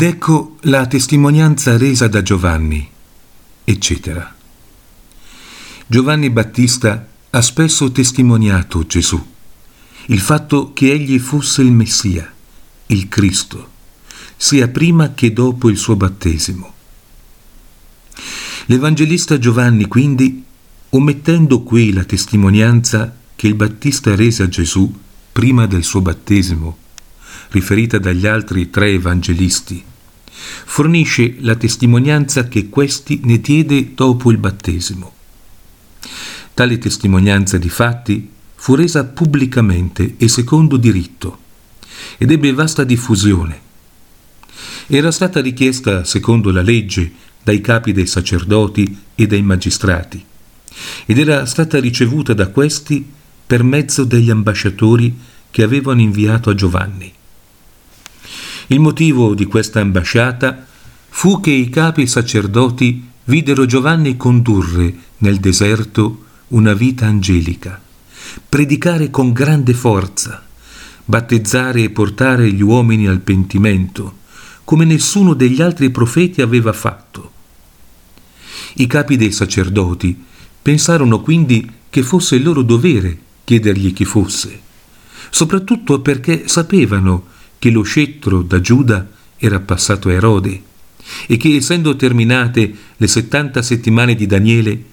Ed ecco la testimonianza resa da Giovanni, eccetera. Giovanni Battista ha spesso testimoniato Gesù, il fatto che egli fosse il Messia, il Cristo, sia prima che dopo il suo battesimo. L'Evangelista Giovanni quindi, omettendo qui la testimonianza che il Battista rese a Gesù prima del suo battesimo, riferita dagli altri tre Evangelisti, fornisce la testimonianza che questi ne diede dopo il battesimo. Tale testimonianza di fatti fu resa pubblicamente e secondo diritto ed ebbe vasta diffusione. Era stata richiesta, secondo la legge, dai capi dei sacerdoti e dai magistrati, ed era stata ricevuta da questi per mezzo degli ambasciatori che avevano inviato a Giovanni. Il motivo di questa ambasciata fu che i capi sacerdoti videro Giovanni condurre nel deserto una vita angelica, predicare con grande forza, battezzare e portare gli uomini al pentimento, come nessuno degli altri profeti aveva fatto. I capi dei sacerdoti pensarono quindi che fosse il loro dovere chiedergli chi fosse, soprattutto perché sapevano che lo scettro da Giuda era passato a Erode e che essendo terminate le settanta settimane di Daniele,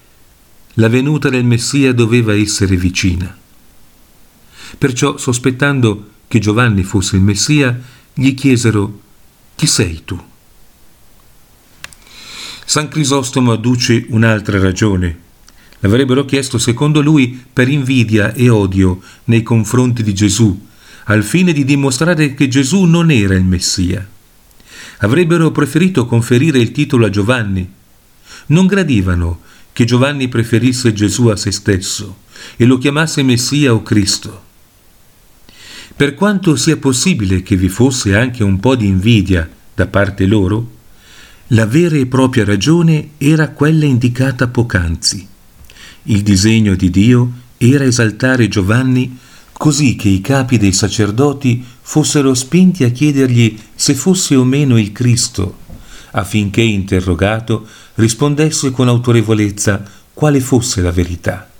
la venuta del Messia doveva essere vicina. Perciò, sospettando che Giovanni fosse il Messia, gli chiesero chi sei tu? San Crisostomo adduce un'altra ragione. L'avrebbero chiesto, secondo lui, per invidia e odio nei confronti di Gesù, al fine di dimostrare che Gesù non era il Messia. Avrebbero preferito conferire il titolo a Giovanni. Non gradivano che Giovanni preferisse Gesù a se stesso e lo chiamasse Messia o Cristo. Per quanto sia possibile che vi fosse anche un po' di invidia da parte loro, la vera e propria ragione era quella indicata poc'anzi. Il disegno di Dio era esaltare Giovanni così che i capi dei sacerdoti fossero spinti a chiedergli se fosse o meno il Cristo, affinché interrogato rispondesse con autorevolezza quale fosse la verità,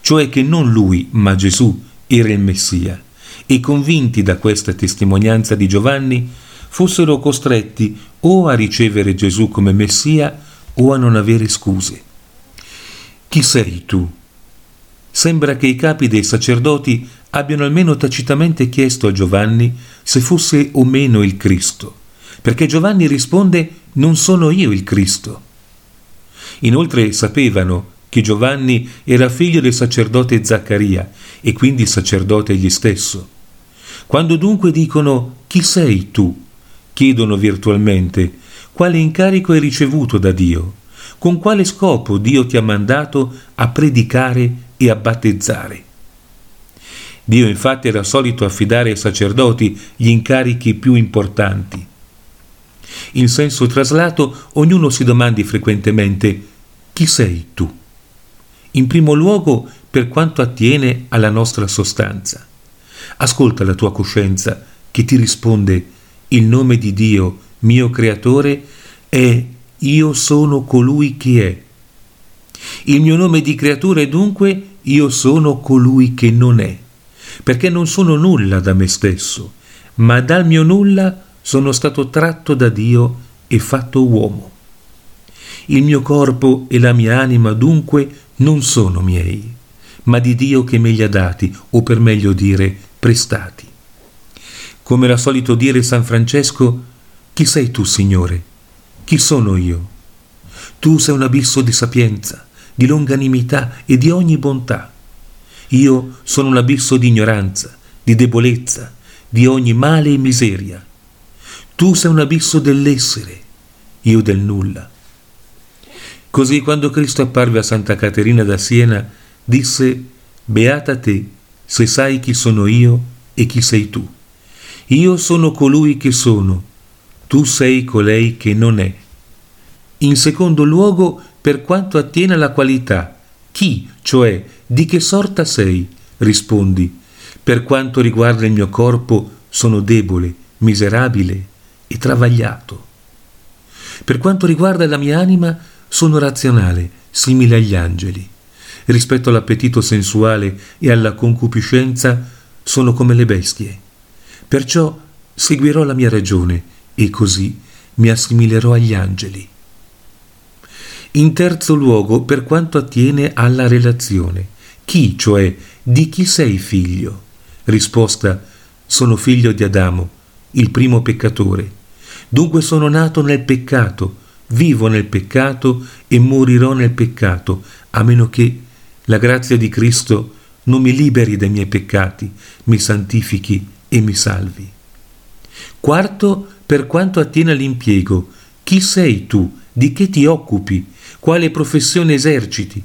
cioè che non lui, ma Gesù era il Messia e convinti da questa testimonianza di Giovanni, fossero costretti o a ricevere Gesù come Messia o a non avere scuse. Chi sei tu? Sembra che i capi dei sacerdoti abbiano almeno tacitamente chiesto a Giovanni se fosse o meno il Cristo, perché Giovanni risponde non sono io il Cristo. Inoltre sapevano che Giovanni era figlio del sacerdote Zaccaria e quindi sacerdote egli stesso. Quando dunque dicono chi sei tu? chiedono virtualmente quale incarico hai ricevuto da Dio, con quale scopo Dio ti ha mandato a predicare e a battezzare. Dio infatti era solito affidare ai sacerdoti gli incarichi più importanti. In senso traslato, ognuno si domandi frequentemente chi sei tu? In primo luogo per quanto attiene alla nostra sostanza. Ascolta la tua coscienza che ti risponde il nome di Dio, mio creatore, è io sono colui che è. Il mio nome di creatura è dunque io sono colui che non è, perché non sono nulla da me stesso, ma dal mio nulla sono stato tratto da Dio e fatto uomo. Il mio corpo e la mia anima dunque non sono miei, ma di Dio che me li ha dati, o per meglio dire prestati. Come era solito dire San Francesco, chi sei tu, Signore? Chi sono io? Tu sei un abisso di sapienza, di longanimità e di ogni bontà. Io sono un abisso di ignoranza, di debolezza, di ogni male e miseria. Tu sei un abisso dell'essere, io del nulla. Così quando Cristo apparve a Santa Caterina da Siena, disse, Beata te, se sai chi sono io e chi sei tu. Io sono colui che sono, tu sei colei che non è. In secondo luogo, per quanto attiene alla qualità, chi, cioè, di che sorta sei? Rispondi, per quanto riguarda il mio corpo, sono debole, miserabile, e travagliato. Per quanto riguarda la mia anima, sono razionale, simile agli angeli. Rispetto all'appetito sensuale e alla concupiscenza, sono come le bestie. Perciò seguirò la mia ragione e così mi assimilerò agli angeli. In terzo luogo, per quanto attiene alla relazione, chi, cioè, di chi sei figlio? Risposta, sono figlio di Adamo, il primo peccatore. Dunque sono nato nel peccato, vivo nel peccato e morirò nel peccato, a meno che la grazia di Cristo non mi liberi dai miei peccati, mi santifichi e mi salvi. Quarto, per quanto attiene all'impiego, chi sei tu? Di che ti occupi? Quale professione eserciti?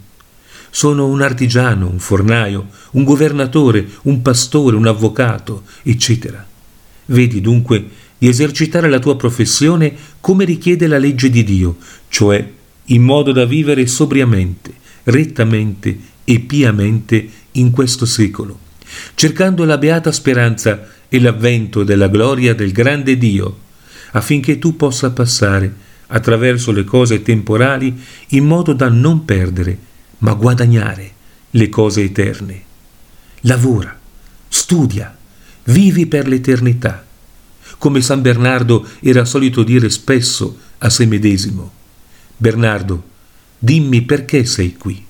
Sono un artigiano, un fornaio, un governatore, un pastore, un avvocato, eccetera. Vedi dunque di esercitare la tua professione come richiede la legge di Dio, cioè in modo da vivere sobriamente, rettamente e piamente in questo secolo, cercando la beata speranza e l'avvento della gloria del grande Dio, affinché tu possa passare attraverso le cose temporali in modo da non perdere, ma guadagnare le cose eterne. Lavora, studia, vivi per l'eternità come San Bernardo era solito dire spesso a se medesimo. Bernardo, dimmi perché sei qui.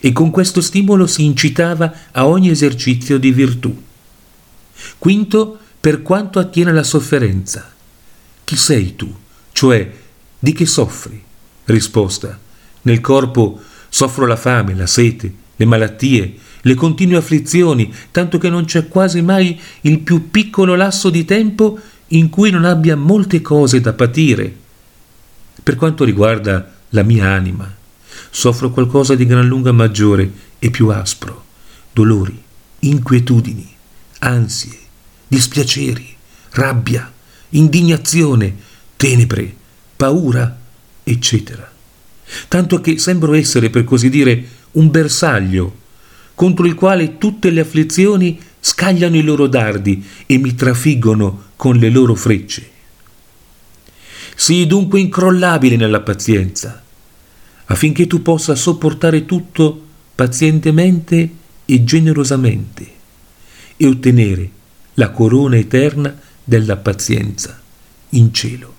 E con questo stimolo si incitava a ogni esercizio di virtù. Quinto, per quanto attiene alla sofferenza. Chi sei tu? Cioè, di che soffri? Risposta. Nel corpo soffro la fame, la sete, le malattie, le continue afflizioni, tanto che non c'è quasi mai il più piccolo lasso di tempo in cui non abbia molte cose da patire. Per quanto riguarda la mia anima, soffro qualcosa di gran lunga maggiore e più aspro, dolori, inquietudini, ansie, dispiaceri, rabbia, indignazione, tenebre, paura, eccetera. Tanto che sembro essere, per così dire, un bersaglio contro il quale tutte le afflizioni scagliano i loro dardi e mi trafiggono con le loro frecce. Sii dunque incrollabile nella pazienza, affinché tu possa sopportare tutto pazientemente e generosamente e ottenere la corona eterna della pazienza in cielo.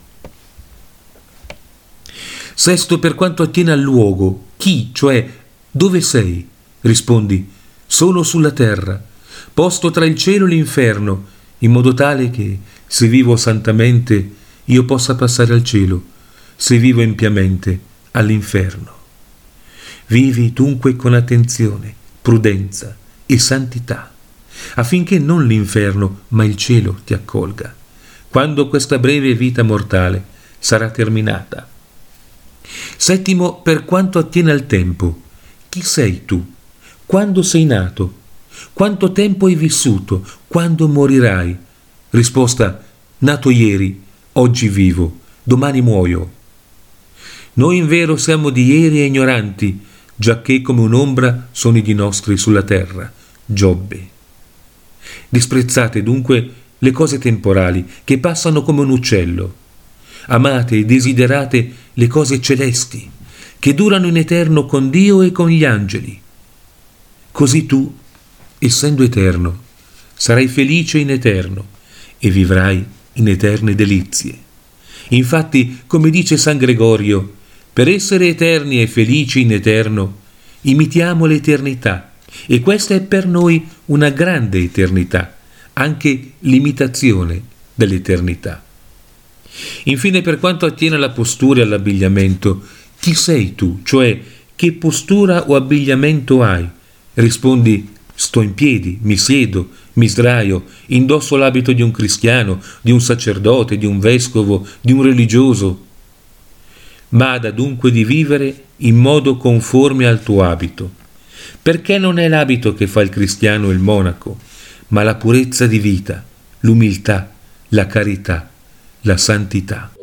Sesto, per quanto attiene al luogo, chi, cioè dove sei? Rispondi, sono sulla terra, posto tra il cielo e l'inferno, in modo tale che, se vivo santamente, io possa passare al cielo, se vivo empiamente, all'inferno. Vivi dunque con attenzione, prudenza e santità, affinché non l'inferno, ma il cielo ti accolga, quando questa breve vita mortale sarà terminata. Settimo, per quanto attiene al tempo, chi sei tu? Quando sei nato? Quanto tempo hai vissuto? Quando morirai? Risposta, nato ieri, oggi vivo, domani muoio. Noi in vero siamo di ieri e ignoranti, giacché come un'ombra sono i di nostri sulla terra. Giobbe. Disprezzate dunque le cose temporali che passano come un uccello. Amate e desiderate le cose celesti, che durano in eterno con Dio e con gli angeli. Così tu, essendo eterno, sarai felice in eterno e vivrai in eterne delizie. Infatti, come dice San Gregorio, per essere eterni e felici in eterno, imitiamo l'eternità e questa è per noi una grande eternità, anche l'imitazione dell'eternità. Infine, per quanto attiene alla postura e all'abbigliamento, chi sei tu? Cioè, che postura o abbigliamento hai? Rispondi, sto in piedi, mi siedo, mi sdraio, indosso l'abito di un cristiano, di un sacerdote, di un vescovo, di un religioso. Bada dunque di vivere in modo conforme al tuo abito, perché non è l'abito che fa il cristiano e il monaco, ma la purezza di vita, l'umiltà, la carità, la santità.